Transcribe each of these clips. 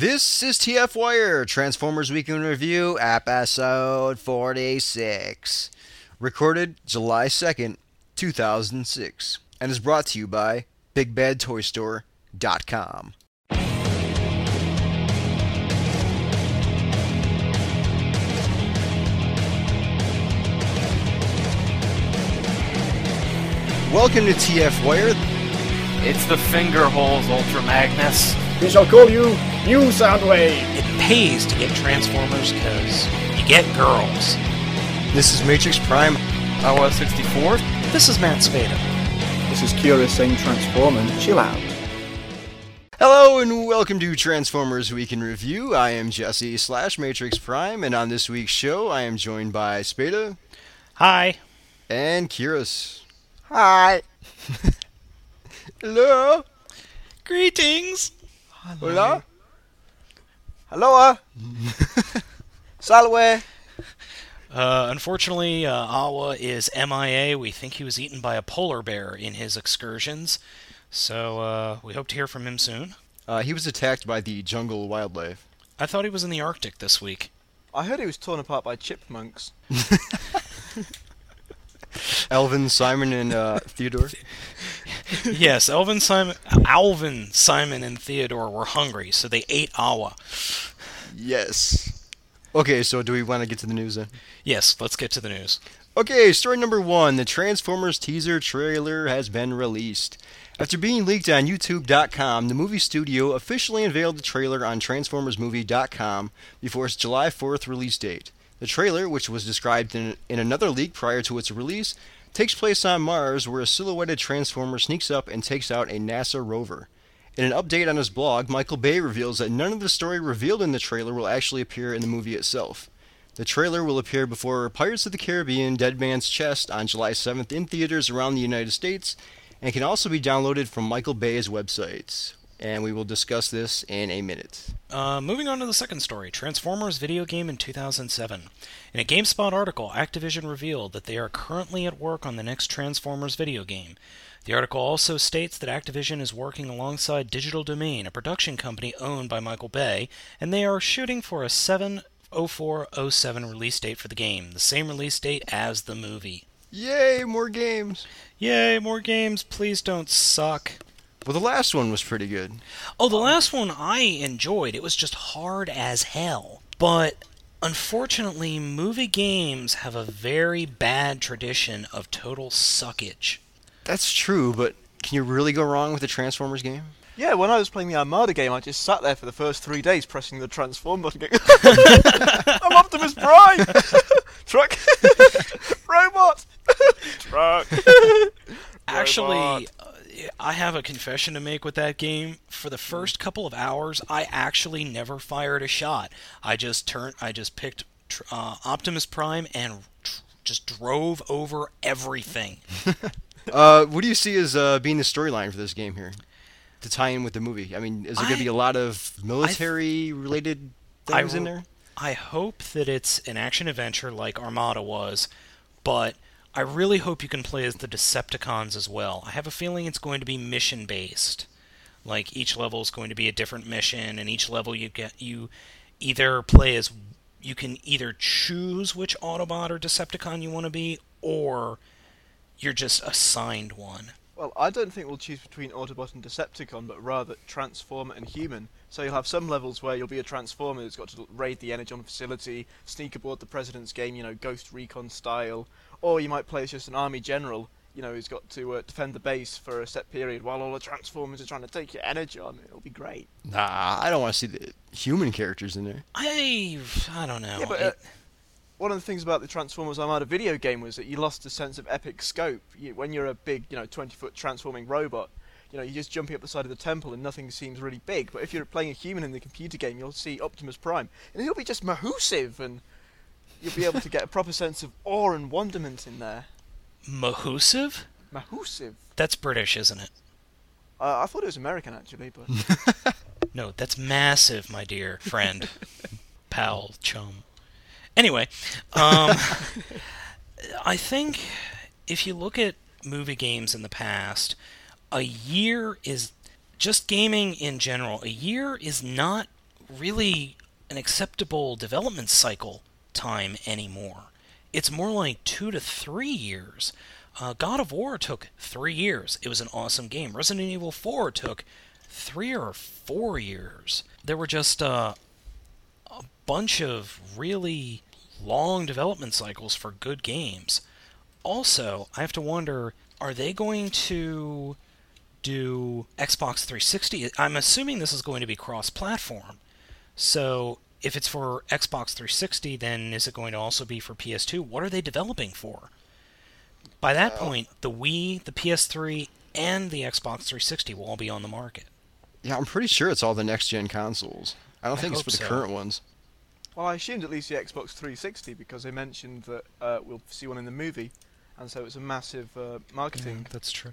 This is TF Wire, Transformers Weekend Review, episode 46. Recorded July 2nd, 2006, and is brought to you by BigBadToyStore.com. Welcome to TF Wire. It's the finger holes, Ultra Magnus. We shall call you New Soundwave. It pays to get Transformers because you get girls. This is Matrix Prime. Awa 64. This is Matt Spada. This is Kira saying transform and chill out. Hello and welcome to Transformers Week in Review. I am Jesse slash Matrix Prime, and on this week's show, I am joined by Spada Hi. and Kiris. Hi. Hello. Greetings. Hola. Hello. Salve. Uh, unfortunately, uh, Awa is MIA. We think he was eaten by a polar bear in his excursions. So uh, we hope to hear from him soon. Uh, he was attacked by the jungle wildlife. I thought he was in the Arctic this week. I heard he was torn apart by chipmunks. Elvin, Simon, and uh, Theodore. yes, Elvin, Simon, Alvin, Simon, and Theodore were hungry, so they ate Awa. Yes. Okay, so do we want to get to the news then? Yes, let's get to the news. Okay, story number one. The Transformers teaser trailer has been released. After being leaked on YouTube.com, the movie studio officially unveiled the trailer on TransformersMovie.com before its July 4th release date. The trailer, which was described in, in another leak prior to its release, takes place on Mars where a silhouetted Transformer sneaks up and takes out a NASA rover. In an update on his blog, Michael Bay reveals that none of the story revealed in the trailer will actually appear in the movie itself. The trailer will appear before Pirates of the Caribbean Dead Man's Chest on July 7th in theaters around the United States and can also be downloaded from Michael Bay's website. And we will discuss this in a minute. Uh, moving on to the second story Transformers video game in 2007. In a GameSpot article, Activision revealed that they are currently at work on the next Transformers video game. The article also states that Activision is working alongside Digital Domain, a production company owned by Michael Bay, and they are shooting for a 70407 release date for the game, the same release date as the movie. Yay, more games! Yay, more games, please don't suck. Well, the last one was pretty good. Oh, the last one I enjoyed. It was just hard as hell. But unfortunately, movie games have a very bad tradition of total suckage. That's true, but can you really go wrong with a Transformers game? Yeah, when I was playing the Armada game, I just sat there for the first three days pressing the transform button. going, I'm Optimus Prime. Truck. Robot. Truck. Actually, Robot. I have a confession to make with that game. For the first couple of hours, I actually never fired a shot. I just turned, I just picked uh, Optimus Prime and tr- just drove over everything. Uh, what do you see as uh, being the storyline for this game here? To tie in with the movie? I mean, is there going to be a lot of military related I things in there? I hope that it's an action adventure like Armada was, but I really hope you can play as the Decepticons as well. I have a feeling it's going to be mission based. Like each level is going to be a different mission, and each level you get you either play as you can either choose which Autobot or Decepticon you want to be, or you're just assigned one. Well, I don't think we'll choose between Autobot and Decepticon, but rather Transformer and Human. So you'll have some levels where you'll be a Transformer that's got to raid the Energon facility, sneak aboard the President's game, you know, Ghost Recon style, or you might play as just an army general, you know, who's got to uh, defend the base for a set period while all the Transformers are trying to take your energy on. It'll be great. Nah, I don't want to see the human characters in there. I I don't know. Yeah, but uh, one of the things about the Transformers Armada video game was that you lost a sense of epic scope. You, when you're a big, you know, 20 foot transforming robot, you know, you're just jumping up the side of the temple and nothing seems really big. But if you're playing a human in the computer game, you'll see Optimus Prime, and he'll be just mahoosive, and you'll be able to get a proper sense of awe and wonderment in there. Mahusive? Mahoosive. That's British, isn't it? Uh, I thought it was American actually, but No, that's massive, my dear friend, pal, chum. Anyway, um, I think if you look at movie games in the past, a year is just gaming in general. A year is not really an acceptable development cycle time anymore. It's more like two to three years. Uh, God of War took three years. It was an awesome game. Resident Evil 4 took three or four years. There were just uh, a bunch of really long development cycles for good games. Also, I have to wonder are they going to do Xbox 360? I'm assuming this is going to be cross platform. So, if it's for Xbox 360, then is it going to also be for PS2? What are they developing for? By that point, the Wii, the PS3, and the Xbox 360 will all be on the market. Yeah, I'm pretty sure it's all the next gen consoles. I don't I think it's for the so. current ones. Well, I assumed at least the Xbox 360 because they mentioned that uh, we'll see one in the movie, and so it's a massive uh, marketing. That's true.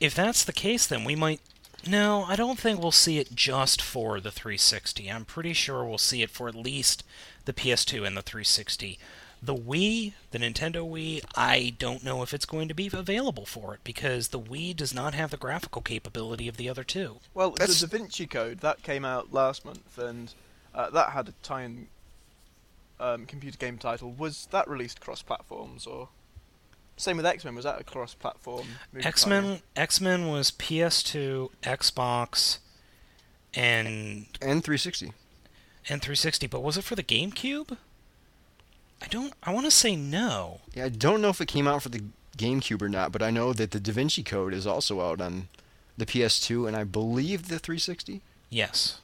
If that's the case, then we might. No, I don't think we'll see it just for the 360. I'm pretty sure we'll see it for at least the PS2 and the 360. The Wii, the Nintendo Wii, I don't know if it's going to be available for it because the Wii does not have the graphical capability of the other two. Well, That's- the Da Vinci Code that came out last month, and uh, that had a tie-in um, computer game title. Was that released cross platforms or? Same with X Men. Was that a cross-platform? X Men. X Men was PS2, Xbox, and And 360. and 360, but was it for the GameCube? I don't. I want to say no. Yeah, I don't know if it came out for the GameCube or not, but I know that the Da Vinci Code is also out on the PS2 and I believe the 360. Yes,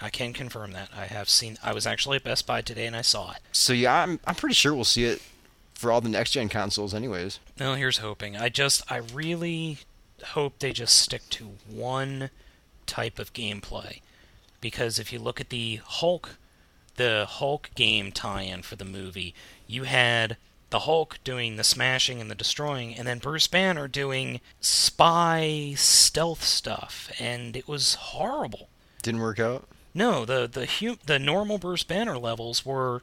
I can confirm that. I have seen. I was actually at Best Buy today and I saw it. So yeah, I'm I'm pretty sure we'll see it for all the next gen consoles anyways. Well, here's hoping. I just. I really hope they just stick to one type of gameplay, because if you look at the Hulk, the Hulk game tie-in for the movie, you had the Hulk doing the smashing and the destroying, and then Bruce Banner doing spy stealth stuff, and it was horrible. Didn't work out. No, the the hu- the normal Bruce Banner levels were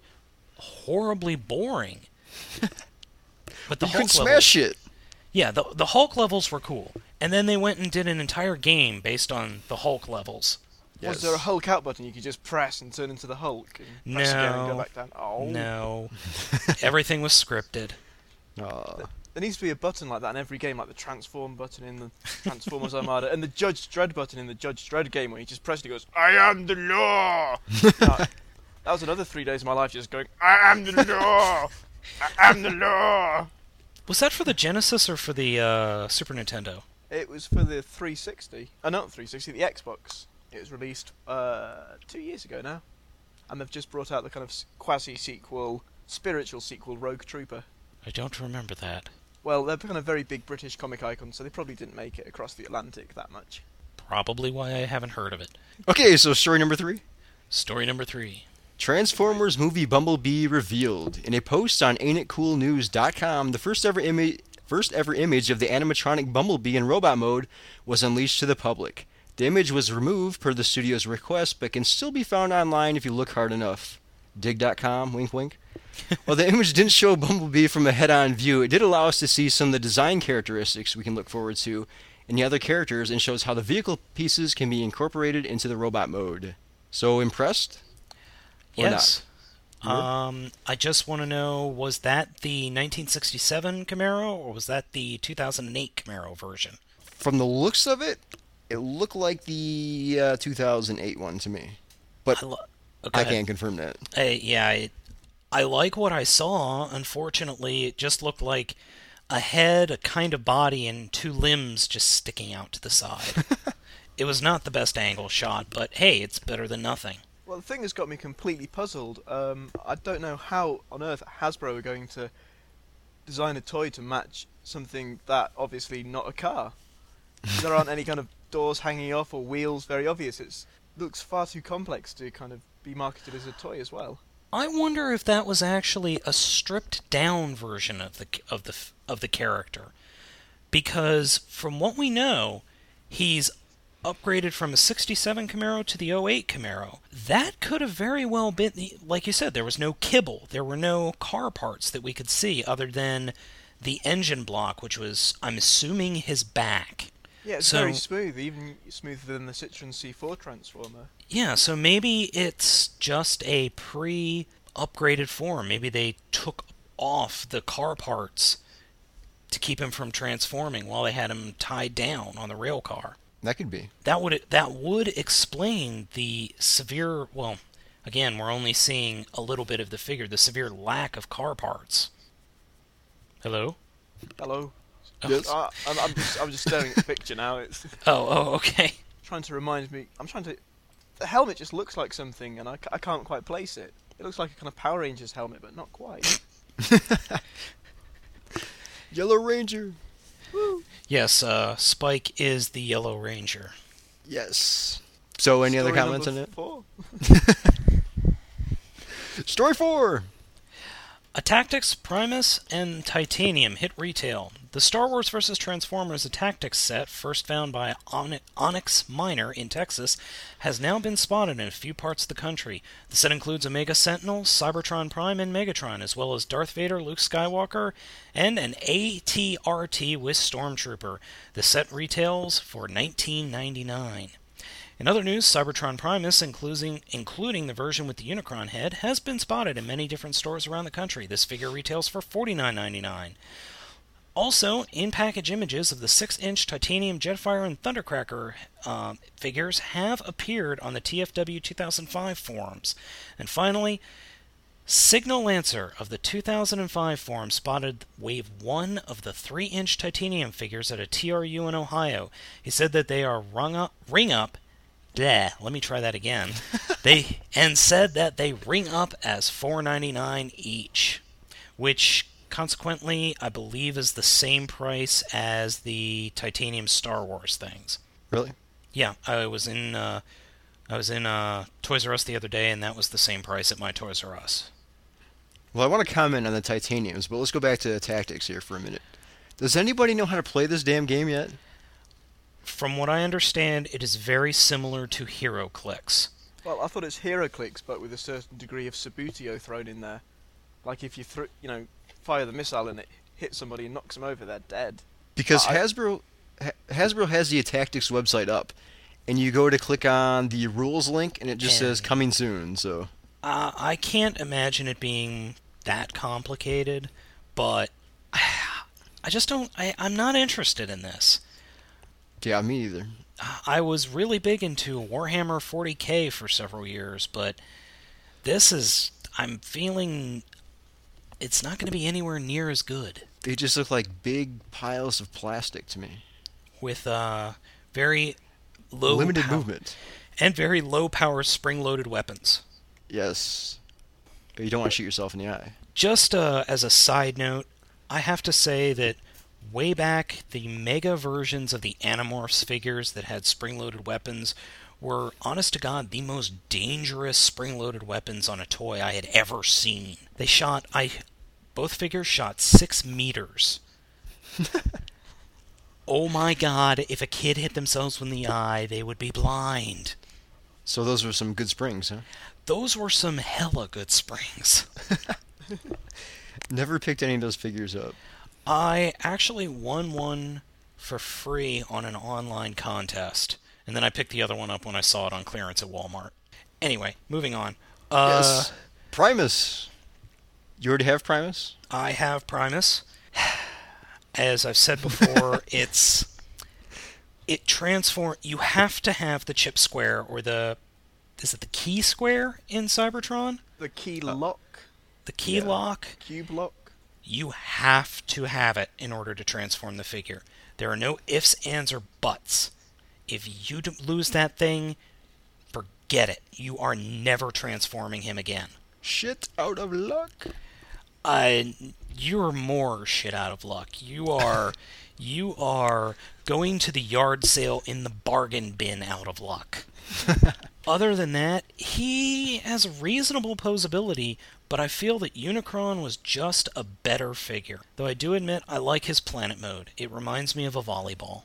horribly boring. But the you Hulk could levels, it. yeah, the the Hulk levels were cool, and then they went and did an entire game based on the Hulk levels. Was there a Hulk out button you could just press and turn into the Hulk? And press again and No. go back down. Oh. No, everything was scripted. Aw. There needs to be a button like that in every game, like the Transform button in the Transformers Armada, and the Judge Dredd button in the Judge Dredd game, where you just press it, and it goes, "I am the law." that, that was another three days of my life just going, "I am the law. I am the law." Was that for the Genesis or for the uh, Super Nintendo? It was for the 360. Uh, not 360, the Xbox. It was released uh, two years ago now, and they've just brought out the kind of quasi sequel, spiritual sequel, Rogue Trooper. I don't remember that. Well, they're kind of very big British comic icons, so they probably didn't make it across the Atlantic that much. Probably why I haven't heard of it. Okay, so story number three. Story number three. Transformers movie Bumblebee revealed. In a post on AintItCoolNews.com, the first ever image first ever image of the animatronic Bumblebee in robot mode was unleashed to the public. The image was removed per the studio's request, but can still be found online if you look hard enough. Digg.com, wink wink. While the image didn't show Bumblebee from a head-on view, it did allow us to see some of the design characteristics we can look forward to in the other characters and shows how the vehicle pieces can be incorporated into the robot mode. So impressed? Yes. Um, I just want to know: was that the 1967 Camaro, or was that the 2008 Camaro version? From the looks of it, it looked like the uh, 2008 one to me, but I, lo- I can't confirm that. I, yeah, I, I like what I saw. Unfortunately, it just looked like a head, a kind of body, and two limbs just sticking out to the side. it was not the best angle shot, but hey, it's better than nothing. Well, the thing that's got me completely puzzled. Um, I don't know how on earth Hasbro are going to design a toy to match something that obviously not a car. there aren't any kind of doors hanging off or wheels. Very obvious. It looks far too complex to kind of be marketed as a toy as well. I wonder if that was actually a stripped down version of the of the of the character, because from what we know, he's upgraded from a 67 Camaro to the 08 Camaro. That could have very well been, like you said, there was no kibble, there were no car parts that we could see other than the engine block, which was, I'm assuming, his back. Yeah, it's So- very smooth, even smoother than the Citroen C4 Transformer. Yeah, so maybe it's just a pre upgraded form. Maybe they took off the car parts to keep him from transforming while they had him tied down on the rail car. That could be. That would that would explain the severe well, again, we're only seeing a little bit of the figure, the severe lack of car parts. Hello? Hello. Yes. Uh, I'm, I'm just I'm just staring at the picture now. It's Oh, oh, okay. trying to remind me. I'm trying to. The helmet just looks like something, and I, I can't quite place it. It looks like a kind of Power Rangers helmet, but not quite. Yellow Ranger. Yes, uh, Spike is the Yellow Ranger. Yes. So, any other comments on it? four. Story four. Attacktix, Primus, and Titanium hit retail. The Star Wars vs. Transformers Attacktix set, first found by Onyx Miner in Texas, has now been spotted in a few parts of the country. The set includes Omega Sentinel, Cybertron Prime, and Megatron, as well as Darth Vader, Luke Skywalker, and an ATRT with Stormtrooper. The set retails for $19.99. In other news, Cybertron Primus, including, including the version with the Unicron head, has been spotted in many different stores around the country. This figure retails for $49.99. Also, in package images of the 6 inch titanium Jetfire and Thundercracker um, figures have appeared on the TFW 2005 forums. And finally, Signal Lancer of the 2005 forum spotted wave 1 of the 3 inch titanium figures at a TRU in Ohio. He said that they are rung up, ring up bleh, let me try that again. they and said that they ring up as four ninety nine each, which consequently I believe is the same price as the titanium Star Wars things. Really? Yeah, I was in uh, I was in uh, Toys R Us the other day, and that was the same price at my Toys R Us. Well, I want to comment on the titaniums, but let's go back to the tactics here for a minute. Does anybody know how to play this damn game yet? From what I understand, it is very similar to HeroClix. Well, I thought it's HeroClix, but with a certain degree of Subbuteo thrown in there. Like if you throw, you know, fire the missile and it hits somebody and knocks them over, they're dead. Because I- Hasbro Ha- Hasbro has the tactics website up, and you go to click on the rules link, and it just says coming soon. So Uh, I can't imagine it being that complicated, but I just don't. I, I'm not interested in this. yeah, me either. I was really big into Warhammer 40k for several years, but this is. I'm feeling it's not going to be anywhere near as good They just look like big piles of plastic to me. with uh, very low Limited pow- movement. and very low power spring loaded weapons. Yes. You don't want to shoot yourself in the eye. Just uh, as a side note, I have to say that way back, the mega versions of the Animorphs figures that had spring loaded weapons were, honest to God, the most dangerous spring loaded weapons on a toy I had ever seen. They shot, I. Both figures shot six meters. oh my god, if a kid hit themselves in the eye, they would be blind. So those were some good springs, huh? Those were some hella good springs. Never picked any of those figures up. I actually won one for free on an online contest, and then I picked the other one up when I saw it on clearance at Walmart. Anyway, moving on. Uh, yes. Primus. You already have Primus? I have Primus. As I've said before, it's it transform. You have to have the chip square or the is it the key square in Cybertron? The key lock, The key Yeah. lock. cube lock. You have to have it in order to transform the figure. There are no ifs, ands, or buts. If you lose that thing, forget it. You are never transforming him again. Shit out of luck. Uh, you're more shit out of luck. You are, you are going to the yard sale in the bargain bin out of luck. Other than that, he has reasonable posability, but I feel that Unicron was just a better figure. Though I do admit I like his planet mode. It reminds me of a volleyball.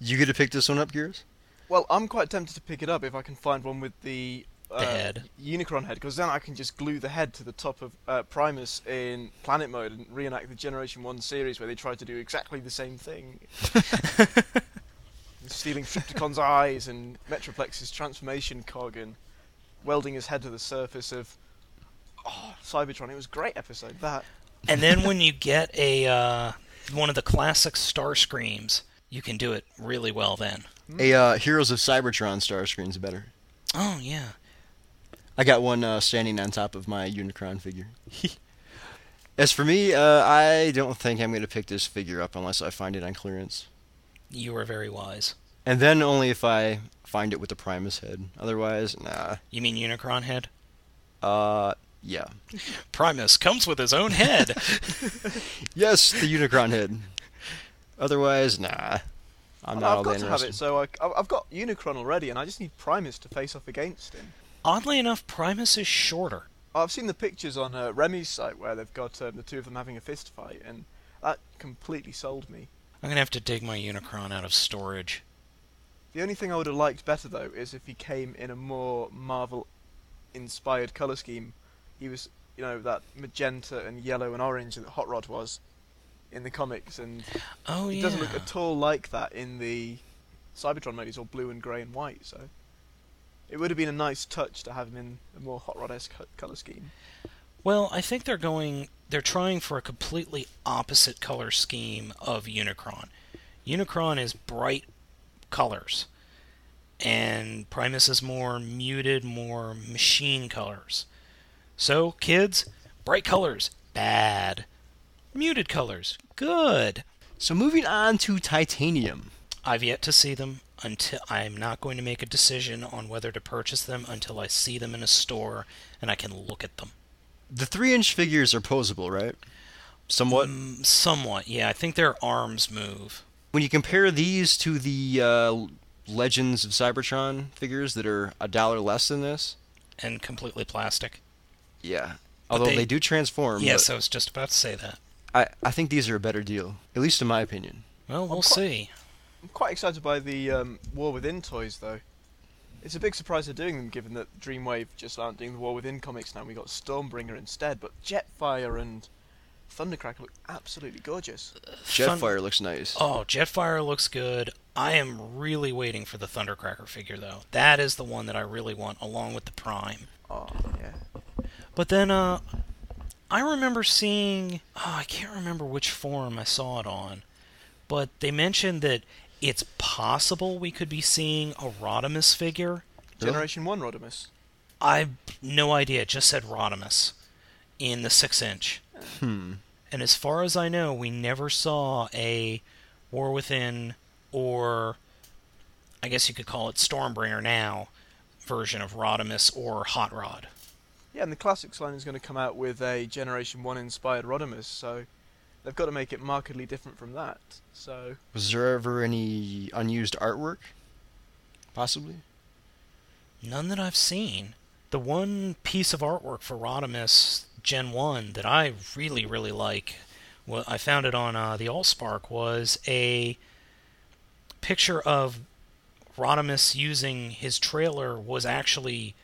You get to pick this one up, Gears? Well, I'm quite tempted to pick it up if I can find one with the, uh, head. Unicron head, because then I can just glue the head to the top of uh, Primus in Planet Mode and reenact the Generation One series where they tried to do exactly the same thing. stealing Trypticon's eyes and Metroplex's transformation cog and welding his head to the surface of oh, Cybertron. It was a great episode. That And then when you get a uh, one of the classic Starscreams, you can do it really well then. A uh, Heroes of Cybertron Starscream's better. Oh yeah. I got one uh, standing on top of my Unicron figure. As for me, uh, I don't think I'm going to pick this figure up unless I find it on clearance. You are very wise. And then only if I find it with the Primus head. Otherwise, nah. You mean Unicron head? Uh, yeah. Primus comes with his own head. Yes, the Unicron head. Otherwise, nah. I'm not I've all got that to have interested. it. So I, I've I've got Unicron already, and I just need Primus to face off against him. Oddly enough, Primus is shorter. I've seen the pictures on uh, Remy's site where they've got um, the two of them having a fist fight, and that completely sold me. I'm gonna have to dig my Unicron out of storage. The only thing I would have liked better though is if he came in a more Marvel-inspired color scheme. He was, you know, that magenta and yellow and orange that Hot Rod was in the comics, and Oh he yeah. doesn't look at all like that in the Cybertron mode. He's all blue and grey and white, so it would have been a nice touch to have him in a more Hot Rod-esque color scheme. Well, I think they're going. They're trying for a completely opposite color scheme of Unicron. Unicron is bright colors, and Primus is more muted, more machine colors. So, kids, bright colors, bad. Muted colors, good. So moving on to Titanium. I've yet to see them until I'm not going to make a decision on whether to purchase them until I see them in a store and I can look at them. The three-inch figures are posable, right? Somewhat. Mm, somewhat, yeah. I think their arms move. When you compare these to the uh, Legends of Cybertron figures that are a dollar less than this, and completely plastic. yeah. Although they- they, do transform, yes, I was just about to say that. But I, I think these are a better deal, at least in my opinion. Well, we'll I'm quite- see. I'm quite excited by the um, War Within toys, though. It's a big surprise they're doing them, given that Dreamwave just aren't doing the War Within comics now. We got Stormbringer instead, but Jetfire and Thundercracker look absolutely gorgeous. Thun- Jetfire looks nice. Oh, Jetfire looks good. I am really waiting for the Thundercracker figure, though. That is the one that I really want, along with the Prime. Oh yeah. But then, uh, I remember seeing. Oh, I can't remember which forum I saw it on, but they mentioned that it's possible we could be seeing a Rodimus figure. Really? Generation One Rodimus. I've no idea. It just said Rodimus in the six inch. Hmm. And as far as I know, we never saw a War Within or I guess you could call it Stormbringer now version of Rodimus or Hot Rod. Yeah, and the Classics line is going to come out with a Generation One inspired Rodimus, so they've got to make it markedly different from that. So Was there ever any unused artwork? Possibly. None that I've seen. The one piece of artwork for Rodimus Gen 1 that I really, really like, well, I found it on uh, the Allspark, was a picture of Rodimus using his trailer was actually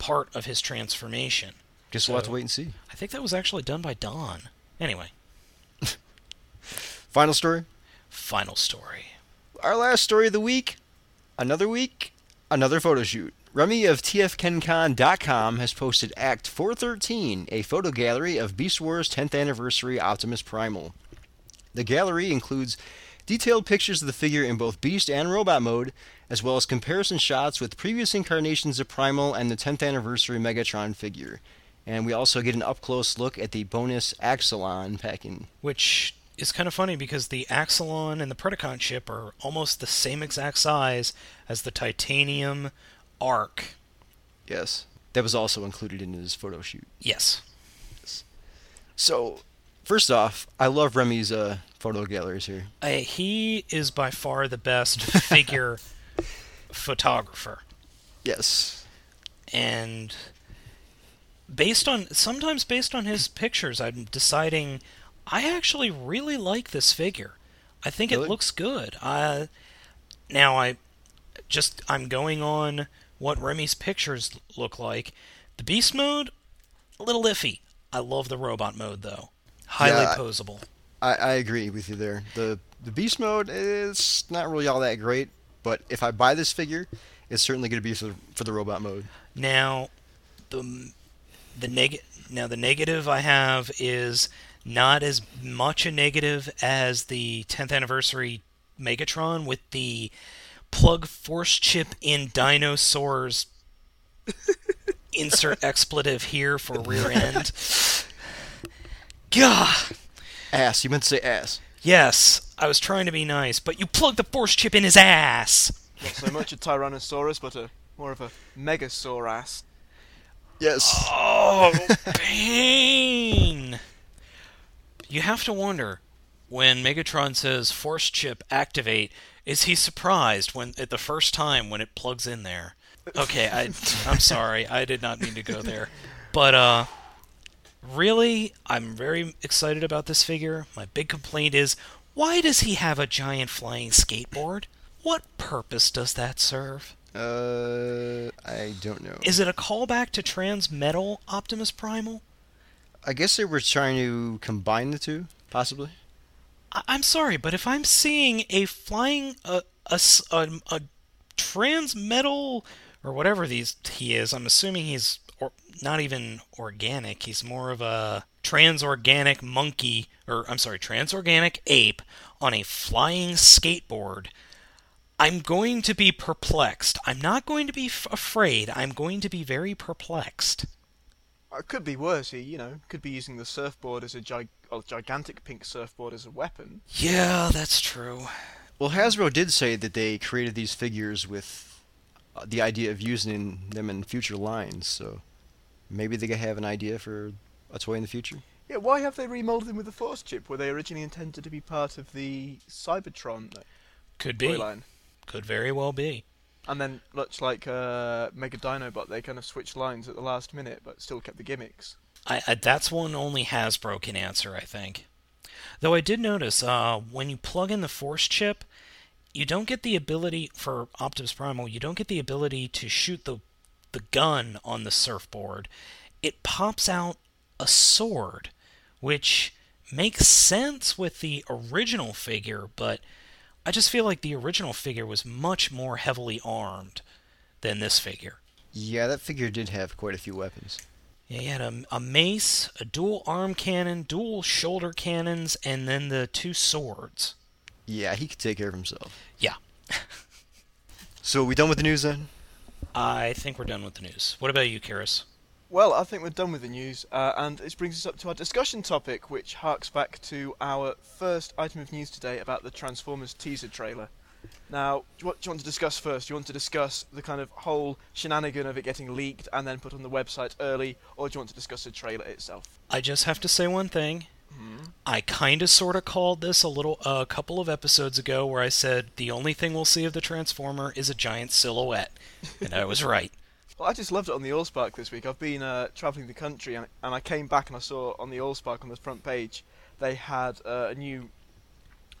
part of his transformation. Guess we'll have to wait and see. I think that was actually done by Don. Anyway, Final story. final story. Our last story of the week. Another week, another photo shoot. Remy of TFKenCon.com has posted Act 413, a photo gallery of Beast Wars 10th Anniversary Optimus Primal. The gallery includes detailed pictures of the figure in both Beast and Robot mode, as well as comparison shots with previous incarnations of Primal and the 10th Anniversary Megatron figure. And we also get an up close look at the bonus Axalon packing. Which is kind of funny because the Axalon and the Predacon ship are almost the same exact size as the Titanium Ark. Yes. That was also included in his photo shoot. Yes. yes. So, first off, I love Remy's uh, photo galleries here. Uh, he is by far the best figure photographer. Yes. And based on sometimes based on his pictures, I'm deciding I actually really like this figure. I think Really? it looks good. Uh, now I just I'm going on what Remy's pictures look like. The beast mode, a little iffy. I love the robot mode though. Highly Yeah, I- posable. I, I agree with you there. The the beast mode is not really all that great. But if I buy this figure, it's certainly going to be for, for the robot mode. Now, the the neg now the negative I have is not as much a negative as the 10th anniversary Megatron with the plug force chip in dinosaurs. Insert expletive here for rear end. Gah! Ass. You meant to say ass. Yes, I was trying to be nice, but you plugged the force chip in his ass. Not so much a Tyrannosaurus, but a more of a Megasaurus. Yes. Oh, pain! You have to wonder when Megatron says "force chip activate." Is he surprised when at the first time when it plugs in there? Okay, I, I'm sorry, I did not mean to go there, but uh, really, I'm very excited about this figure. My big complaint is, why does he have a giant flying skateboard? What purpose does that serve? Uh, I don't know. Is it a callback to Transmetal Optimus Primal? I guess they were trying to combine the two, possibly. I- I'm sorry, but if I'm seeing a flying a a, a- a transmetal or whatever these he is, I'm assuming he's or, not even organic. He's more of a transorganic monkey, or I'm sorry, transorganic ape on a flying skateboard. I'm going to be perplexed. I'm not going to be f- afraid. I'm going to be very perplexed. It could be worse. He, you know, could be using the surfboard as a gig- a gigantic pink surfboard as a weapon. Yeah, that's true. Well, Hasbro did say that they created these figures with uh, the idea of using them in future lines, so maybe they have an idea for a toy in the future. Yeah, why have they remolded him with the Force chip? Were they originally intended to be part of the Cybertron Could be. toy line? Could very well be. And then, much like uh, Mega Dinobot, they kind of switched lines at the last minute, but still kept the gimmicks. I, I, that's one only Hasbro can answer, I think. Though I did notice uh, when you plug in the Force chip, you don't get the ability for Optimus Primal. You don't get the ability to shoot the the gun on the surfboard. It pops out a sword, which makes sense with the original figure, but I just feel like the original figure was much more heavily armed than this figure. Yeah, that figure did have quite a few weapons. Yeah, he had a, a mace, a dual arm cannon, dual shoulder cannons, and then the two swords. Yeah, he could take care of himself. Yeah. So, we done with the news then? I think we're done with the news. What about you, Karis? Well, I think we're done with the news, uh, and this brings us up to our discussion topic, which harks back to our first item of news today about the Transformers teaser trailer. Now, what do you want to discuss first? Do you want to discuss the kind of whole shenanigan of it getting leaked and then put on the website early, or do you want to discuss the trailer itself? I just have to say one thing. I kind of sort of called this a little a couple of episodes ago where I said the only thing we'll see of the Transformer is a giant silhouette. And I was right. Well, I just loved it on the Allspark this week. I've been uh, travelling the country, and, and I came back and I saw on the Allspark on the front page they had uh, a new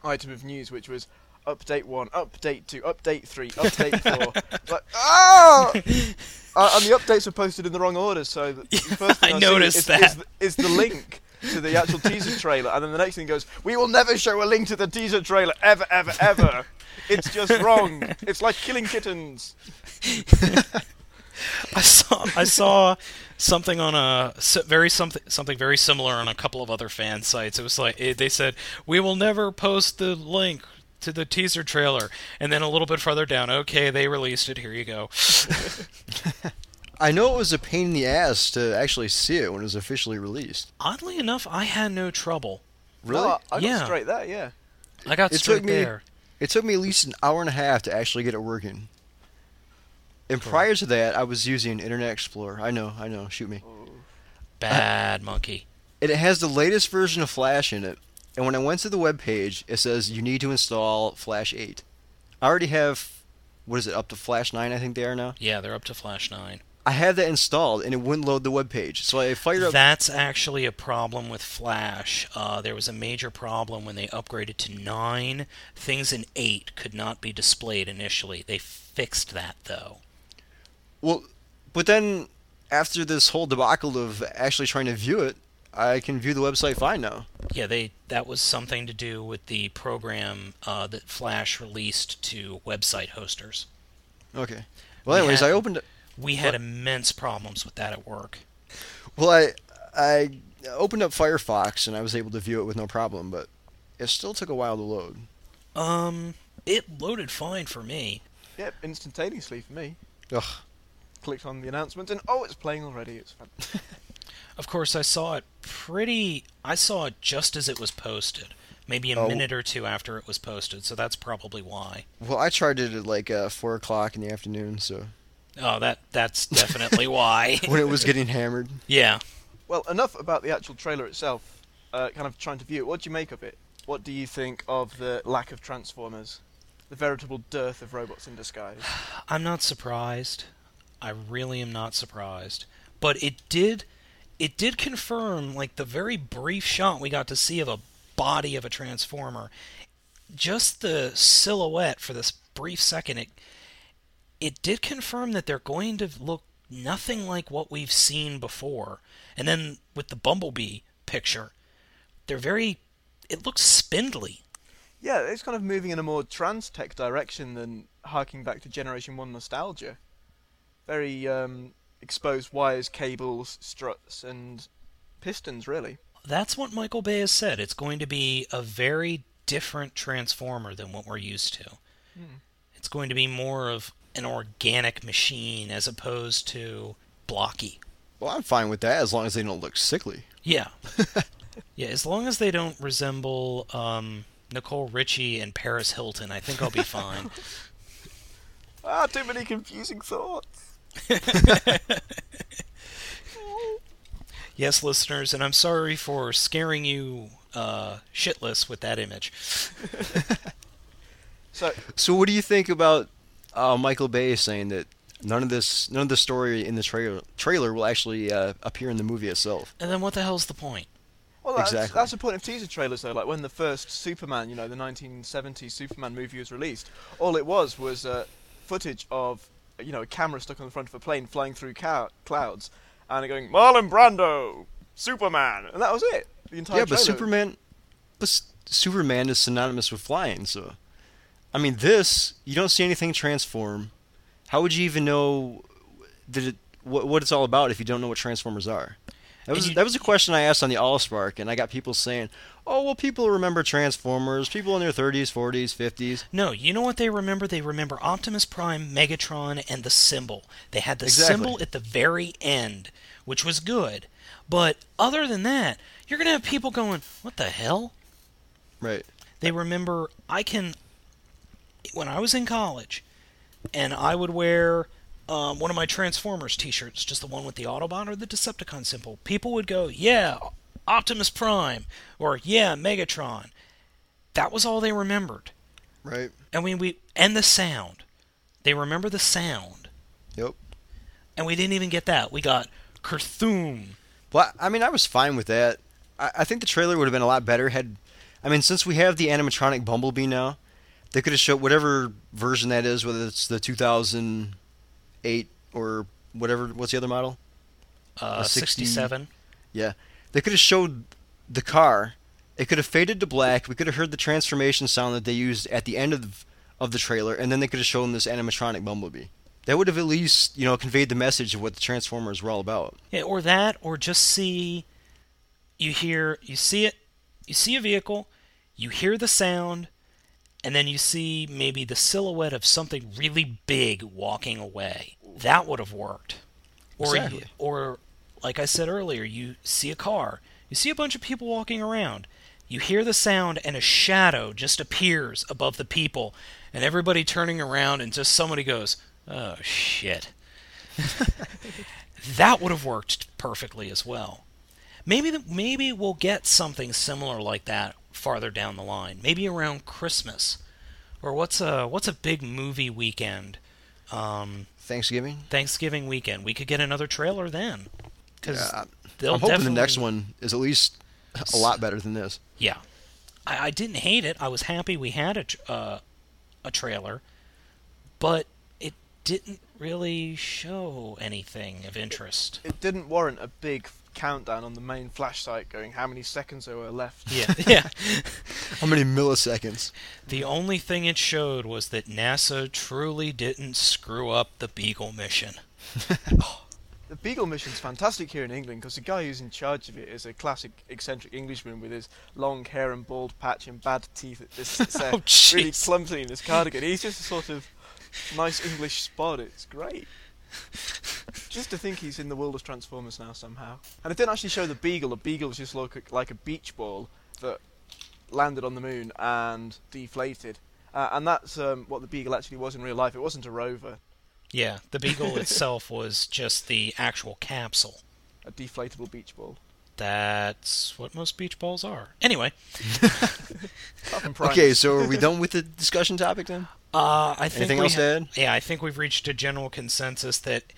item of news, which was update one, update two, update three, update four. like, ah! uh, and the updates were posted in the wrong order, so the first thing I I, noticed is, that. Is, the, is the link to the actual teaser trailer, and then the next thing goes, "We will never show a link to the teaser trailer ever, ever, ever." it's just wrong. It's like killing kittens. I saw I saw something on a very something something very similar on a couple of other fan sites. It was like it, they said we will never post the link to the teaser trailer, and then a little bit further down, okay, they released it. Here you go. I know it was a pain in the ass to actually see it when it was officially released. Oddly enough, I had no trouble. Really? No, I got Yeah. straight there. Yeah. I got It straight took me- there. It took me at least an hour and a half to actually get it working. And prior to that, I was using Internet Explorer. I know, I know, shoot me. Bad monkey. And it has the latest version of Flash in it. And when I went to the web page, it says you need to install Flash 8. I already have, what is it, up to Flash 9, I think they are now? Yeah, they're up to Flash 9. I had that installed, and it wouldn't load the web page. So I fired up. That's actually a problem with Flash. Uh, there was a major problem when they upgraded to 9. Things in 8 could not be displayed initially. They fixed that, though. Well, but then after this whole debacle of actually trying to view it, I can view the website fine now. Yeah, they that was something to do with the program uh, that Flash released to website hosters. Okay. Well, anyways, had- I opened. We had immense problems with that at work. Well, I I opened up Firefox and I was able to view it with no problem, but it still took a while to load. Um, it loaded fine for me. Yep, instantaneously for me. Ugh. Clicked on the announcement and oh, it's playing already. It's fun. Of course, I saw it pretty. I saw it just as it was posted, maybe a Oh. minute or two after it was posted. So that's probably why. Well, I tried it at like uh, four o'clock in the afternoon, so Oh, that that's definitely why. when it was getting hammered. yeah. Well, enough about the actual trailer itself. Uh, kind of trying to view it. What do you make of it? What do you think of the lack of Transformers? The veritable dearth of robots in disguise. I'm not surprised. I really am not surprised. But it did it did confirm like the very brief shot we got to see of a body of a transformer. Just the silhouette for this brief second it it did confirm that they're going to look nothing like what we've seen before. And then with the Bumblebee picture, they're very it looks spindly. Yeah, it's kind of moving in a more trans tech direction than harking back to Generation 1 nostalgia. Very um, exposed wires, cables, struts, and pistons, really. That's what Michael Bay has said. It's going to be a very different Transformer than what we're used to. It's going to be more of an organic machine as opposed to blocky. Well, I'm fine with that as long as they don't look sickly. Yeah. yeah, as long as they don't resemble um, Nicole Richie and Paris Hilton, I think I'll be fine. Ah, too many confusing thoughts. yes, listeners, and I'm sorry for scaring you uh, shitless with that image. So, So, what do you think about uh, Michael Bay saying that none of this, none of the story in the trailer trailer will actually uh, appear in the movie itself? And then what the hell's the point? well, that's, Exactly. that's the point of teaser trailers, though. Like when the first Superman, you know, the 1970s Superman movie was released, all it was was uh, footage of, you know, a camera stuck on the front of a plane flying through cow- clouds, and it going Marlon Brando, Superman, and that was it. The entire yeah, but trailer. Superman, but S- Superman is synonymous with flying. So, I mean, this you don't see anything transform. How would you even know that it, what, what it's all about if you don't know what Transformers are? That was you- that was a question I asked on the Allspark, and I got people saying, "Oh, well, people remember Transformers. People in their 30s, 40s, 50s." No, you know what they remember? They remember Optimus Prime, Megatron, and the symbol. They had the Exactly. symbol at the very end, which was good. But other than that, you're going to have people going, What the hell? Right. They remember, I can. When I was in college, and I would wear um, one of my Transformers t shirts, just the one with the Autobot or the Decepticon symbol, people would go, Yeah, Optimus Prime, or Yeah, Megatron. That was all they remembered. Right. And we, we and the sound. They remember the sound. Yep. And we didn't even get that. We got Kerthum. Well, I mean, I was fine with that. I, I think the trailer would have been a lot better had, I mean, since we have the animatronic Bumblebee now, they could have showed whatever version that is, whether it's the 2008 or whatever. What's the other model? Uh, 60 67. Yeah, they could have showed the car. It could have faded to black. We could have heard the transformation sound that they used at the end of of the trailer, and then they could have shown this animatronic Bumblebee. That would have at least, you know, conveyed the message of what the Transformers were all about. Yeah, or that, or just see. You hear, you see it, you see a vehicle, you hear the sound, and then you see maybe the silhouette of something really big walking away. That would have worked. Or, Exactly. or like I said earlier, you see a car, you see a bunch of people walking around, you hear the sound, and a shadow just appears above the people, and everybody turning around, and just somebody goes, "Oh shit." that would have worked perfectly as well. Maybe the, maybe we'll get something similar like that farther down the line. Maybe around Christmas, or what's a what's a big movie weekend? Um, Thanksgiving. Thanksgiving weekend. We could get another trailer then, because Yeah, I'm hoping the next one is at least a lot better than this. Yeah, I, I didn't hate it. I was happy we had a uh, a trailer, but it didn't really show anything of interest. It didn't warrant a big countdown on the main flash site going how many seconds there were left. Yeah, yeah. How many milliseconds? The only thing it showed was that NASA truly didn't screw up the Beagle mission. The Beagle mission's fantastic here in England because the guy who's in charge of it is a classic eccentric Englishman with his long hair and bald patch and bad teeth that just sits there Oh, really jeez. clumsily in his cardigan. He's just a sort of nice English spot. It's great. Just to think he's in the world of Transformers now somehow. And it didn't actually show the Beagle. The Beagle was just like, like a beach ball that landed on the moon and deflated. Uh, and that's um, what the Beagle actually was in real life. It wasn't a rover, Yeah, the Beagle itself was just the actual capsule. a deflatable beach ball. That's what most beach balls are. Anyway, Apart from Primus. Okay, so are we done with the discussion topic then? uh, I think Anything we else to add? Yeah, I think we've reached a general consensus that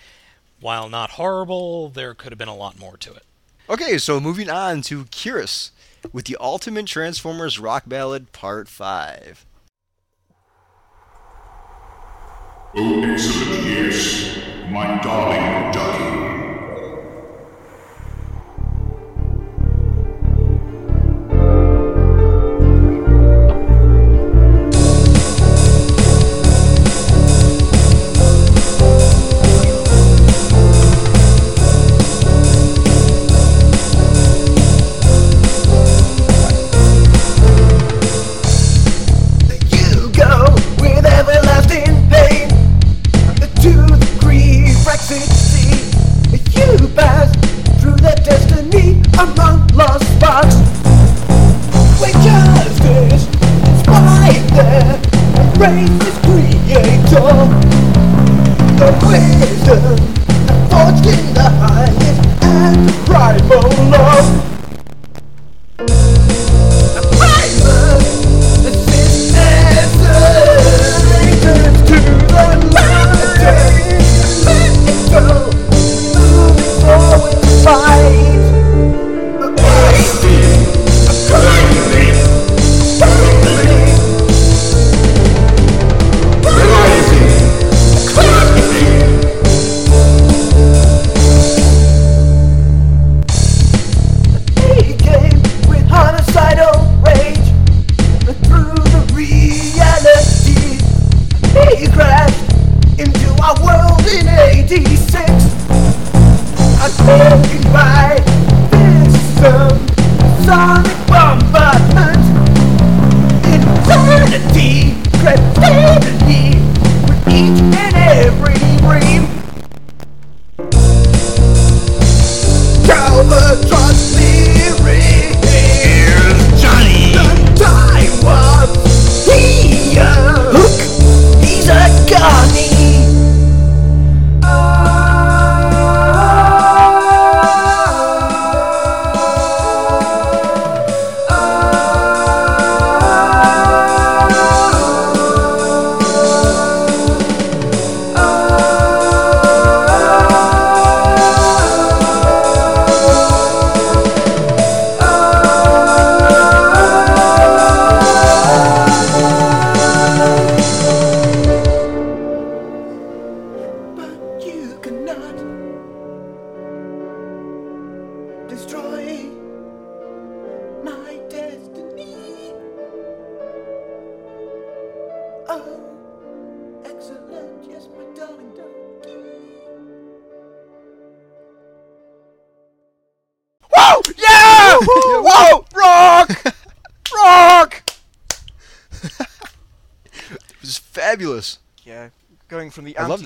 while not horrible, there could have been a lot more to it. Okay, so moving on to Curious with the Ultimate Transformers Rock Ballad Part 5. Oh, excellent, yes. My darling ducky.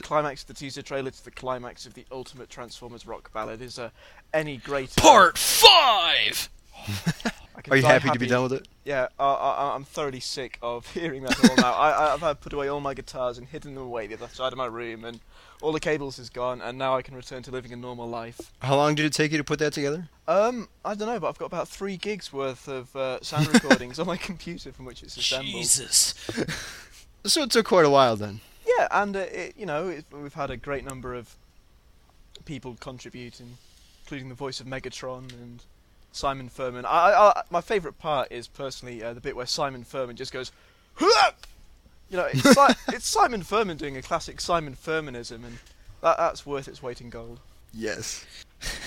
From the I loved it. anti-climax of the teaser trailer to the climax of the ultimate Transformers rock ballad is uh, any greater. Part five. Are you die happy, to be done with it? Yeah, uh, I, I'm thoroughly sick of hearing that all now. I, I've had put away all my guitars and hidden them away the other side of my room, and all the cables is gone, and now I can return to living a normal life. How long did it take you to put that together? Um, I don't know, but I've got about three gigs worth of uh, sound recordings on my computer from which it's assembled. Jesus. So it took quite a while then. Yeah, and uh, it, you know it, we've had a great number of people contributing, including the voice of Megatron and Simon Furman. I, I, I, my favourite part is personally uh, the bit where Simon Furman just goes, "Huh!" You know, it's, si- it's Simon Furman doing a classic Simon Furmanism, and that, that's worth its weight in gold. Yes.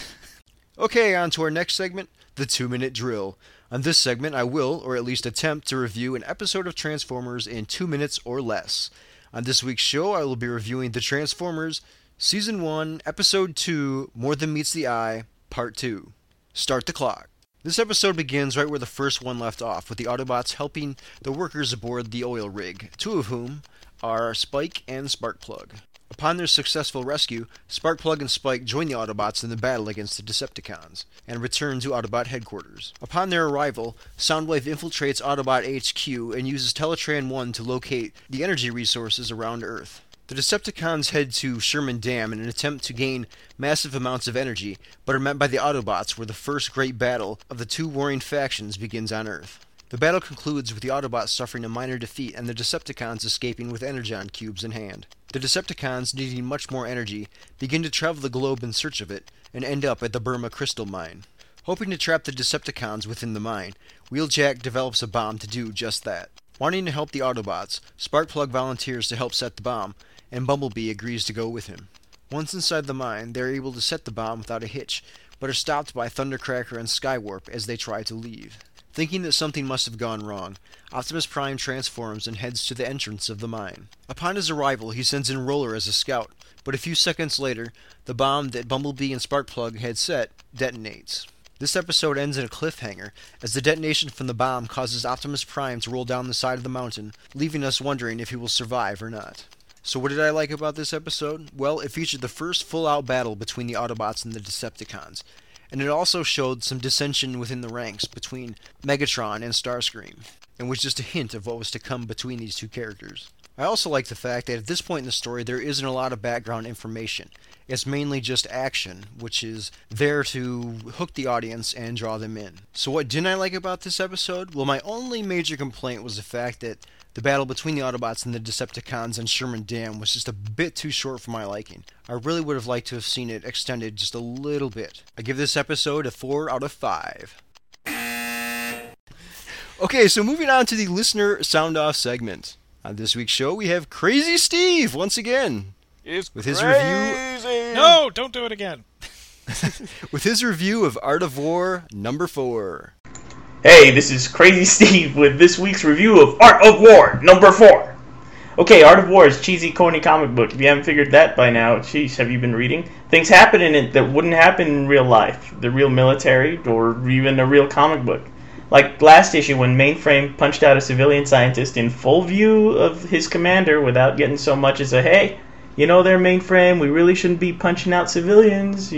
okay, on to our next segment, the two minute drill. On this segment, I will, or at least attempt, to review an episode of Transformers in two minutes or less. On this week's show, I will be reviewing The Transformers, Season 1, Episode 2, More Than Meets the Eye, Part 2. Start the clock. This episode begins right where the first one left off, with the Autobots helping the workers aboard the oil rig, two of whom are Spike and Sparkplug. Upon their successful rescue, Sparkplug and Spike join the Autobots in the battle against the Decepticons, and return to Autobot headquarters. Upon their arrival, Soundwave infiltrates Autobot HQ and uses Teletran 1 to locate the energy resources around Earth. The Decepticons head to Sherman Dam in an attempt to gain massive amounts of energy, but are met by the Autobots where the first great battle of the two warring factions begins on Earth. The battle concludes with the Autobots suffering a minor defeat and the Decepticons escaping with Energon cubes in hand. The Decepticons, needing much more energy, begin to travel the globe in search of it and end up at the Burma Crystal Mine. Hoping to trap the Decepticons within the mine, Wheeljack develops a bomb to do just that. Wanting to help the Autobots, Sparkplug volunteers to help set the bomb, and Bumblebee agrees to go with him. Once inside the mine, they are able to set the bomb without a hitch, but are stopped by Thundercracker and Skywarp as they try to leave. Thinking that something must have gone wrong, Optimus Prime transforms and heads to the entrance of the mine. Upon his arrival, he sends in Roller as a scout, but a few seconds later, the bomb that Bumblebee and Sparkplug had set detonates. This episode ends in a cliffhanger, as the detonation from the bomb causes Optimus Prime to roll down the side of the mountain, leaving us wondering if he will survive or not. So, what did I like about this episode? Well, it featured the first full out battle between the Autobots and the Decepticons, and it also showed some dissension within the ranks between Megatron and Starscream, and was just a hint of what was to come between these two characters. I also like the fact that at this point in the story there isn't a lot of background information. It's mainly just action, which is there to hook the audience and draw them in. So, what didn't I like about this episode? Well, my only major complaint was the fact that the battle between the Autobots and the Decepticons on Sherman Dam was just a bit too short for my liking. I really would have liked to have seen it extended just a little bit. I give this episode a 4 out of 5. Okay, so moving on to the listener sound off segment. On this week's show, we have Crazy Steve once again It's With his review- No, don't do it again. with his review of Art of War number 4. Hey, this is Crazy Steve with this week's review of Art of War number four. Okay, Art of War is cheesy, corny comic book. If you haven't figured that by now, jeez, have you been reading? Things happen in it that wouldn't happen in real life, the real military, or even a real comic book. Like last issue when Mainframe punched out a civilian scientist in full view of his commander without getting so much as a hey, you know there, Mainframe, we really shouldn't be punching out civilians.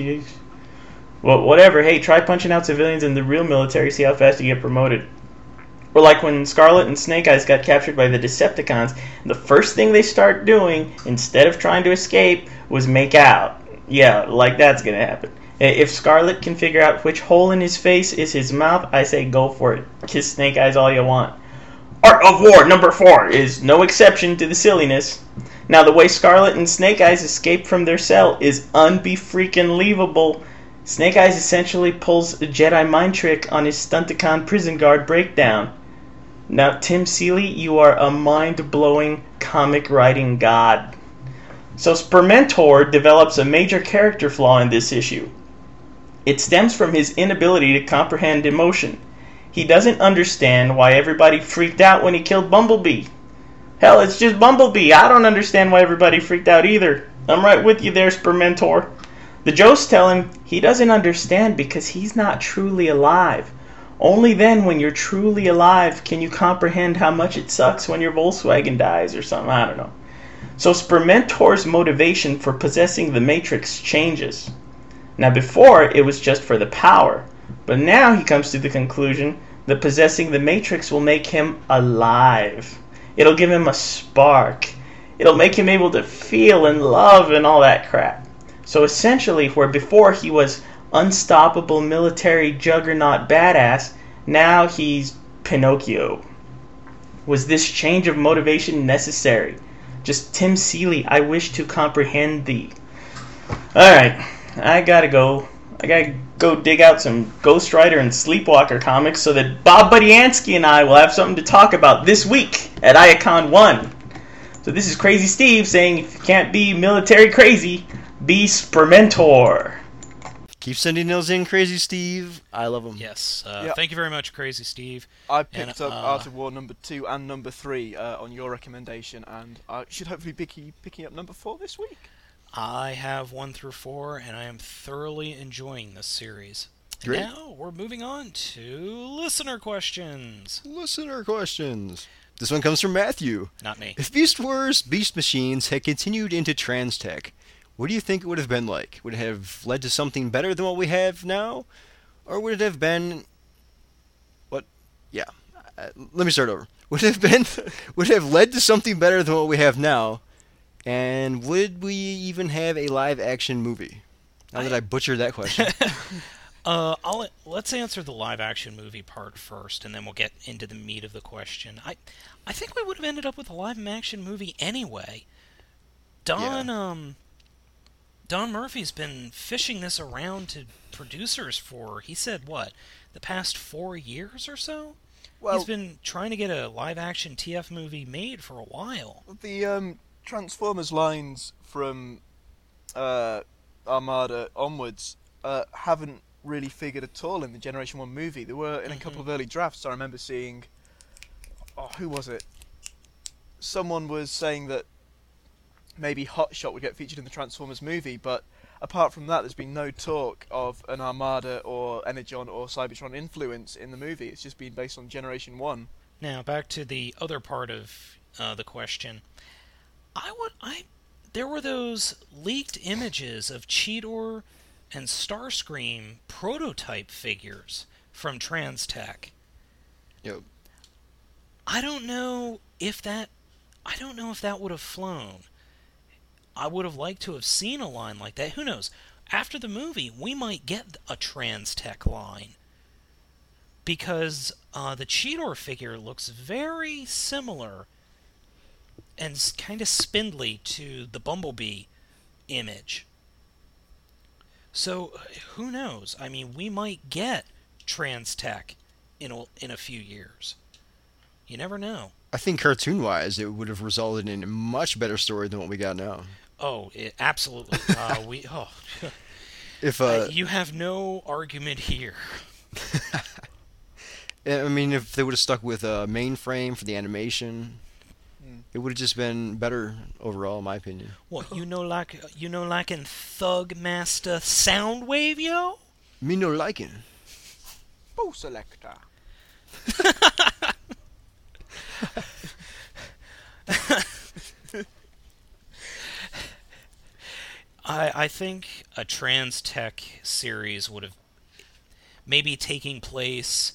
Well, whatever. Hey, try punching out civilians in the real military. See how fast you get promoted. Or like when Scarlet and Snake Eyes got captured by the Decepticons, the first thing they start doing, instead of trying to escape, was make out. Yeah, like that's gonna happen. If Scarlet can figure out which hole in his face is his mouth, I say go for it. Kiss Snake Eyes all you want. Art of War number four is no exception to the silliness. Now, the way Scarlet and Snake Eyes escape from their cell is unbe-freaking leavable. Snake Eyes essentially pulls a Jedi mind trick on his Stunticon prison guard breakdown. Now, Tim Seeley, you are a mind blowing comic writing god. So, Spermentor develops a major character flaw in this issue. It stems from his inability to comprehend emotion. He doesn't understand why everybody freaked out when he killed Bumblebee. Hell, it's just Bumblebee. I don't understand why everybody freaked out either. I'm right with you there, Spermentor. The Joes tell him he doesn't understand because he's not truly alive. Only then, when you're truly alive, can you comprehend how much it sucks when your Volkswagen dies or something. I don't know. So, Spermentor's motivation for possessing the Matrix changes. Now, before, it was just for the power. But now he comes to the conclusion that possessing the Matrix will make him alive. It'll give him a spark. It'll make him able to feel and love and all that crap. So essentially, where before he was unstoppable military juggernaut badass, now he's Pinocchio. Was this change of motivation necessary? Just Tim Seeley, I wish to comprehend thee. Alright, I gotta go. I gotta go dig out some Ghost Rider and Sleepwalker comics so that Bob Budiansky and I will have something to talk about this week at Iacon 1. So this is Crazy Steve saying if you can't be military crazy, be Spermentor. Keep sending those in, Crazy Steve. I love them. Yes. Uh, Yeah. Thank you very much, Crazy Steve. I picked And, up uh, Art of War number two and number three uh, on your recommendation, and I should hopefully be picking, picking up number four this week. I have one through four, and I am thoroughly enjoying this series. Great. Now we're moving on to listener questions. Listener questions. This one comes from Matthew. Not me. If Beast Wars Beast Machines had continued into Transtech, what do you think it would have been like? Would it have led to something better than what we have now? Or would it have been. What? Yeah. Uh, let me start over. Would it have been. would it have led to something better than what we have now? And would we even have a live action movie? Now that I butchered that question. Uh, I'll let's answer the live action movie part first, and then we'll get into the meat of the question. I, I think we would have ended up with a live action movie anyway. Don, um, Don Murphy's been fishing this around to producers for he said what the past four years or so. Well- He's been trying to get a live action TF movie made for a while. The um, Transformers lines from uh, Armada onwards uh, haven't really figured at all in the Generation 1 movie. There were, in a couple of early drafts, I remember seeing. Oh, who was it? Someone was saying that maybe Hotshot would get featured in the Transformers movie, but apart from that, there's been no talk of an Armada or Energon or Cybertron influence in the movie. It's just been based on Generation 1. Now back to the other part of uh, the question. I would I there were those leaked images of Cheetor and Starscream prototype figures from Transtech. Yep. I don't know if that I don't know if that would have flown. I would have liked to have seen a line like that. Who knows? After the movie, we might get a trans tech line because uh, the Cheetor figure looks very similar and kind of spindly to the Bumblebee image. So who knows? I mean, we might get Transtech in a, in a few years. You never know. I think cartoon wise, it would have resulted in a much better story than what we got now. Oh, it, absolutely. uh, we oh, If uh, uh, you have no argument here. I mean, if they would have stuck with a mainframe for the animation, it would have just been better overall, in my opinion. What you know, like you know, like in Thug Master Soundwave, yo. Me no liking. Boo Selector. I think a Trans Tech series would have maybe taking place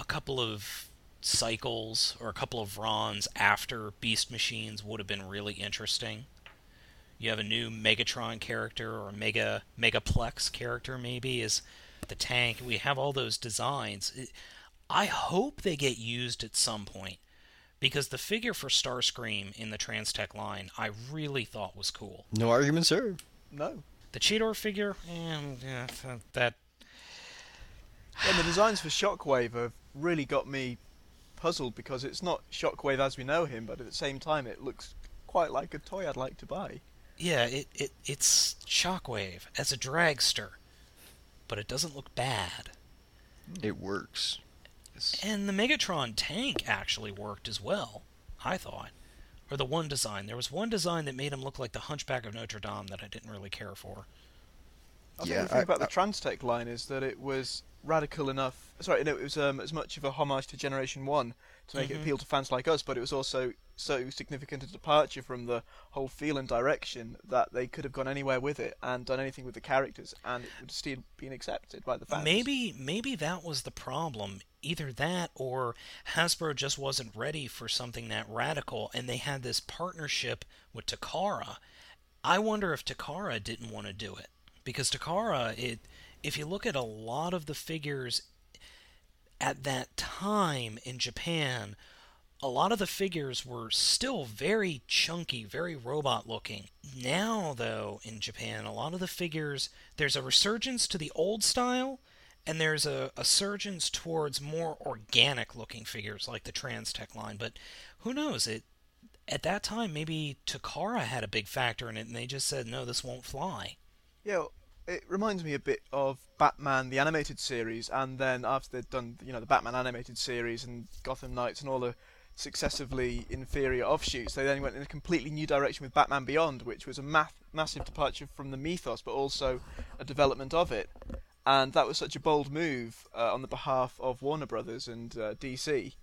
a couple of cycles or a couple of runs after Beast Machines would have been really interesting. You have a new Megatron character or Mega Megaplex character maybe is the tank. We have all those designs. I hope they get used at some point because the figure for Starscream in the Transtech line I really thought was cool. No argument, sir. No. The Cheetor figure, and yeah, that And the designs for Shockwave have really got me puzzled because it's not Shockwave as we know him, but at the same time it looks quite like a toy I'd like to buy. yeah, it, it it's Shockwave as a dragster, but it doesn't look bad. It works. And the Megatron tank actually worked as well, I thought. Or the one design. There was one design that made him look like the Hunchback of Notre Dame that I didn't really care for. I think Yeah, the thing I- about the I- Transtech line is that it was radical enough. Sorry, no, it was um, as much of a homage to Generation One to make it appeal to fans like us, but it was also so significant a departure from the whole feel and direction that they could have gone anywhere with it and done anything with the characters, and it would still been accepted by the fans. Maybe maybe that was the problem. Either that or Hasbro just wasn't ready for something that radical and they had this partnership with Takara. I wonder if Takara didn't want to do it. Because Takara it if you look at a lot of the figures at that time in Japan, a lot of the figures were still very chunky, very robot looking. Now, though, in Japan, a lot of the figures, there's a resurgence to the old style, and there's a, a surgence towards more organic looking figures like the Transtech line. But who knows? It at that time, maybe Takara had a big factor in it, and they just said, no, this won't fly. Yeah, it reminds me a bit of Batman the animated series, and then after they'd done, you know, the Batman animated series and Gotham Knights and all the successively inferior offshoots, they then went in a completely new direction with Batman Beyond, which was a math- massive departure from the mythos, but also a development of it. And that was such a bold move uh, on the behalf of Warner Brothers and uh, DC.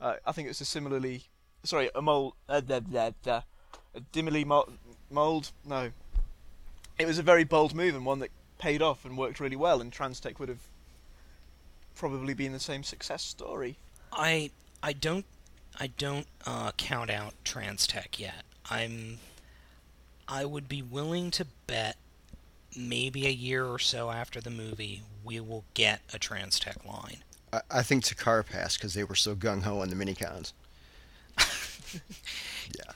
Uh, I think it was a similarly, sorry, a mold, uh, a dimly mold, no, it was a very bold move and one that paid off and worked really well. And Transtech would have probably been the same success story. I I don't I don't uh, count out Transtech yet. I'm I would be willing to bet maybe a year or so after the movie we will get a Transtech line. I, I think Takara passed because they were so gung ho on the minicons. yeah,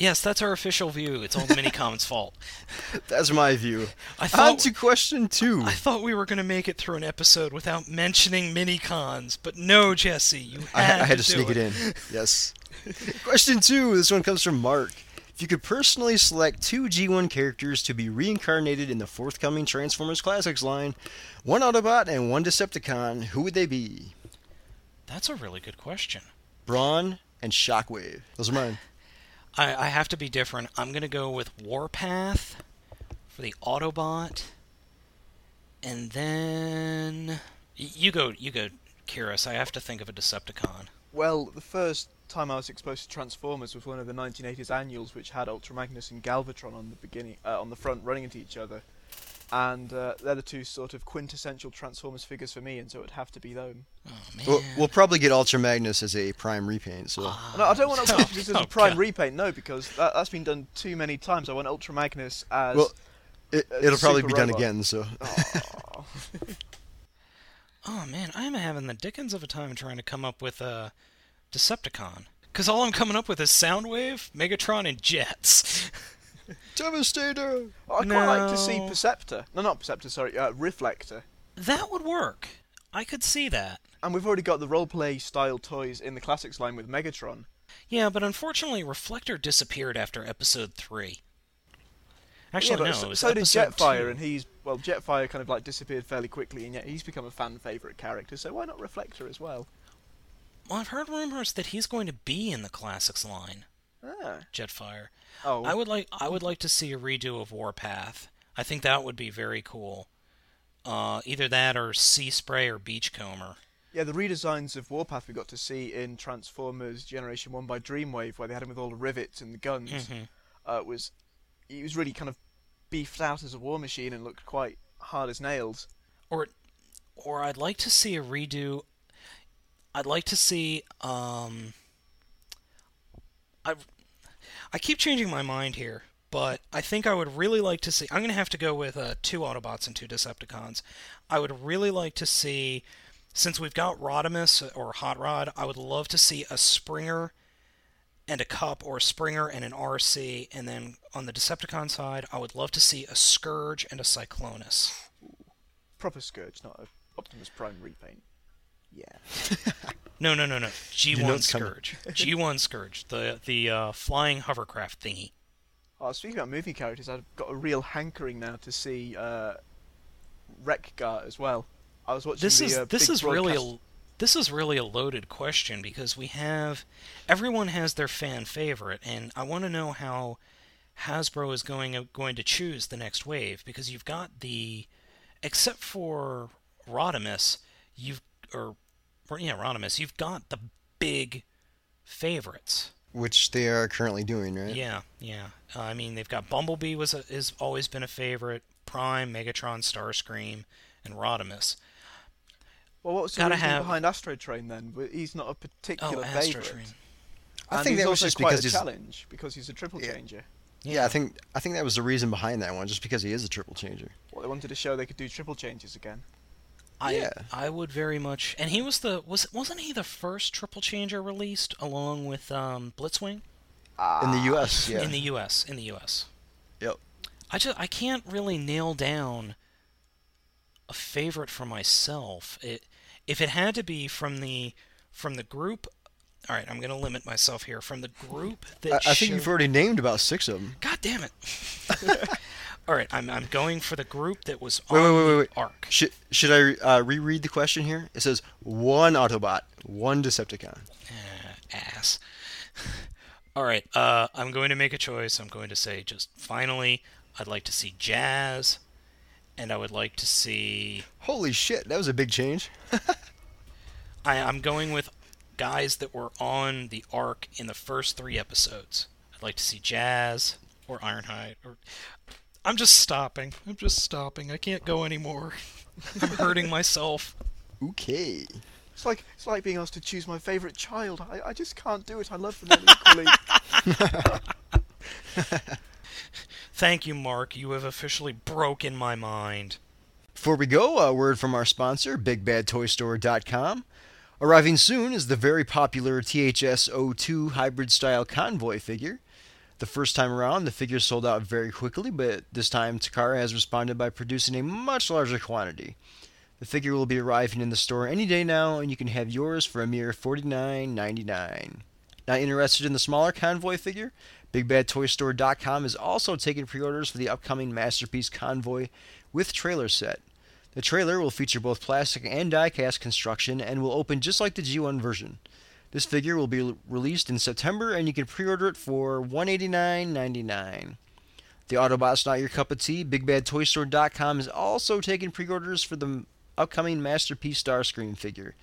Yes, that's our official view. It's all the Minicon's fault. that's my view. I On thought to question two. I thought we were going to make it through an episode without mentioning Minicons, but no, Jesse, you I, had I had to do sneak it in. Yes. Question two. This one comes from Mark. If you could personally select two G1 characters to be reincarnated in the forthcoming Transformers Classics line, one Autobot and one Decepticon, who would they be? That's a really good question. Brawn and Shockwave. Those are mine. I, I have to be different. I'm going to go with Warpath for the Autobot, and then you go. You go, Curious. I have to think of a Decepticon. Well, the first time I was exposed to Transformers was one of the 1980s annuals, which had Ultra Magnus and Galvatron on the beginning, uh, on the front, running into each other, and uh, they're the two sort of quintessential Transformers figures for me, and so it'd have to be them. Oh man. We'll, we'll probably get Ultra Magnus as a prime repaint. So No, I don't want Ultra Magnus as Oh, a prime God. repaint, no, because that, that's been done too many times. I want Ultra Magnus as. well, it, as it'll probably super be done again. So Aw. Oh man, I'm having the dickens of a time trying to come up with a Decepticon. Because all I'm coming up with is Soundwave, Megatron, and Jets. Devastator. I quite like to see No. Perceptor. No, not Perceptor, sorry, uh, Reflector. that would work. I could see that. And we've already got the roleplay style toys in the classics line with Megatron. Yeah, but unfortunately, Reflector disappeared after episode three. Actually, yeah, but no, so, it was so did episode Jetfire, two. and he's well, Jetfire kind of like disappeared fairly quickly, and yet he's become a fan favorite character. So why not Reflector as well? Well, I've heard rumors that he's going to be in the classics line, Ah. Jetfire. Oh, I would like I would like to see a redo of Warpath. I think that would be very cool. Uh, either that or Sea Spray or Beachcomber. yeah, the redesigns of Warpath we got to see in Transformers Generation One by Dreamwave, where they had him with all the rivets and the guns, Mhm. uh, was he was really kind of beefed out as a war machine and looked quite hard as nails. Or or I'd like to see a redo. I'd like to see um. I I keep changing my mind here, but I think I would really like to see. I'm going to have to go with uh, two Autobots and two Decepticons. I would really like to see, since we've got Rodimus or Hot Rod, I would love to see a Springer and a Kup, or a Springer and an Arcee, and then on the Decepticon side, I would love to see a Scourge and a Cyclonus. Proper Scourge, not a Optimus Prime repaint. Yeah. No, no, no, no. G1 it's coming. Scourge. G1 Scourge, the the uh, flying hovercraft thingy. Oh, speaking about movie characters, I've got a real hankering now to see uh, Wreck-Gar as well. I was watching This the is uh, this big is really a this is really a loaded question because we have everyone has their fan favorite, and I want to know how Hasbro is going going to choose the next wave because you've got the except for Rodimus, you've or or, yeah Rodimus, you've got the big favorites. which they are currently doing, right? Yeah, yeah. Uh, I mean, they've got Bumblebee was a, has always been a favorite. Prime, Megatron, Starscream, and Rodimus. Well, what was the Gotta reason have- behind Astro Train then? He's not a Oh, particular Astro favourite. Train. I And think he's that was also just quite because a he's challenge because he's a triple Yeah. changer. yeah. I think I think that was the reason behind that one, just because he is a triple changer. Well, they wanted to show they could do triple changes again. I Yeah. I would very much. And he was the was wasn't he the first triple changer released along with um, Blitzwing In the U.S., yeah. in the U.S. in the U.S. Yep. I just I can't really nail down a favorite for myself. It if it had to be from the from the group All right, I'm going to limit myself here from the group I, that. I think showed- you've already named about six of them. God damn it! All right, I'm I'm going for the group that was Wait, on wait, wait, the wait, wait. Ark. Should should I uh, reread the question here? It says one Autobot, one Decepticon. ass. All right, uh, I'm going to make a choice. I'm going to say just finally, I'd like to see Jazz, and I would like to see. Holy shit, that was a big change. I, I'm going with guys that were on the Ark in the first three episodes. I'd like to see Jazz or Ironhide. Or I'm just stopping. I'm just stopping. I can't go anymore. I'm hurting myself. Okay. It's like it's like being asked to choose my favourite child. I, I just can't do it. I love them all equally. Thank you, Mark. You have officially broken my mind. Before we go, a word from our sponsor, BigBadToyStore.com. Arriving soon is the very popular THS-02 hybrid style convoy figure. The first time around, the figure sold out very quickly, but this time Takara has responded by producing a much larger quantity. The figure will be arriving in the store any day now, and you can have yours for a mere $49.99. Not interested in the smaller convoy figure? BigBadToyStore.com is also taking pre-orders for the upcoming Masterpiece Convoy with trailer set. The trailer will feature both plastic and die-cast construction and will open just like the G1 version. This figure will be released in September, and you can pre-order it for $189.99. The Autobot's not your cup of tea. BigBadToyStore.com is also taking pre-orders for the upcoming Masterpiece Starscream figure.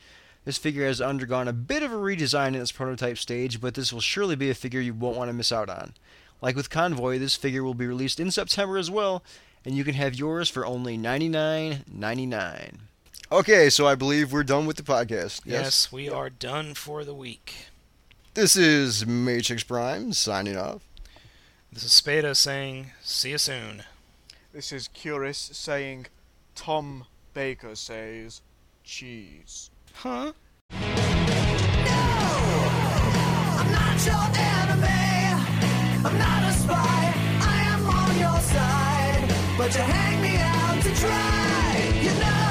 This figure has undergone a bit of a redesign in its prototype stage, but this will surely be a figure you won't want to miss out on. Like with Convoy, this figure will be released in September as well, and you can have yours for only $99.99. Okay, so I believe we're done with the podcast. Yes, we are done for the week. This is Matrix Prime signing off. This is Spada saying, see you soon. this is Curious saying, Tom Baker says, cheese. Huh? I'm not your enemy. I'm not a spy. I am on your side. But you hang me out to dry.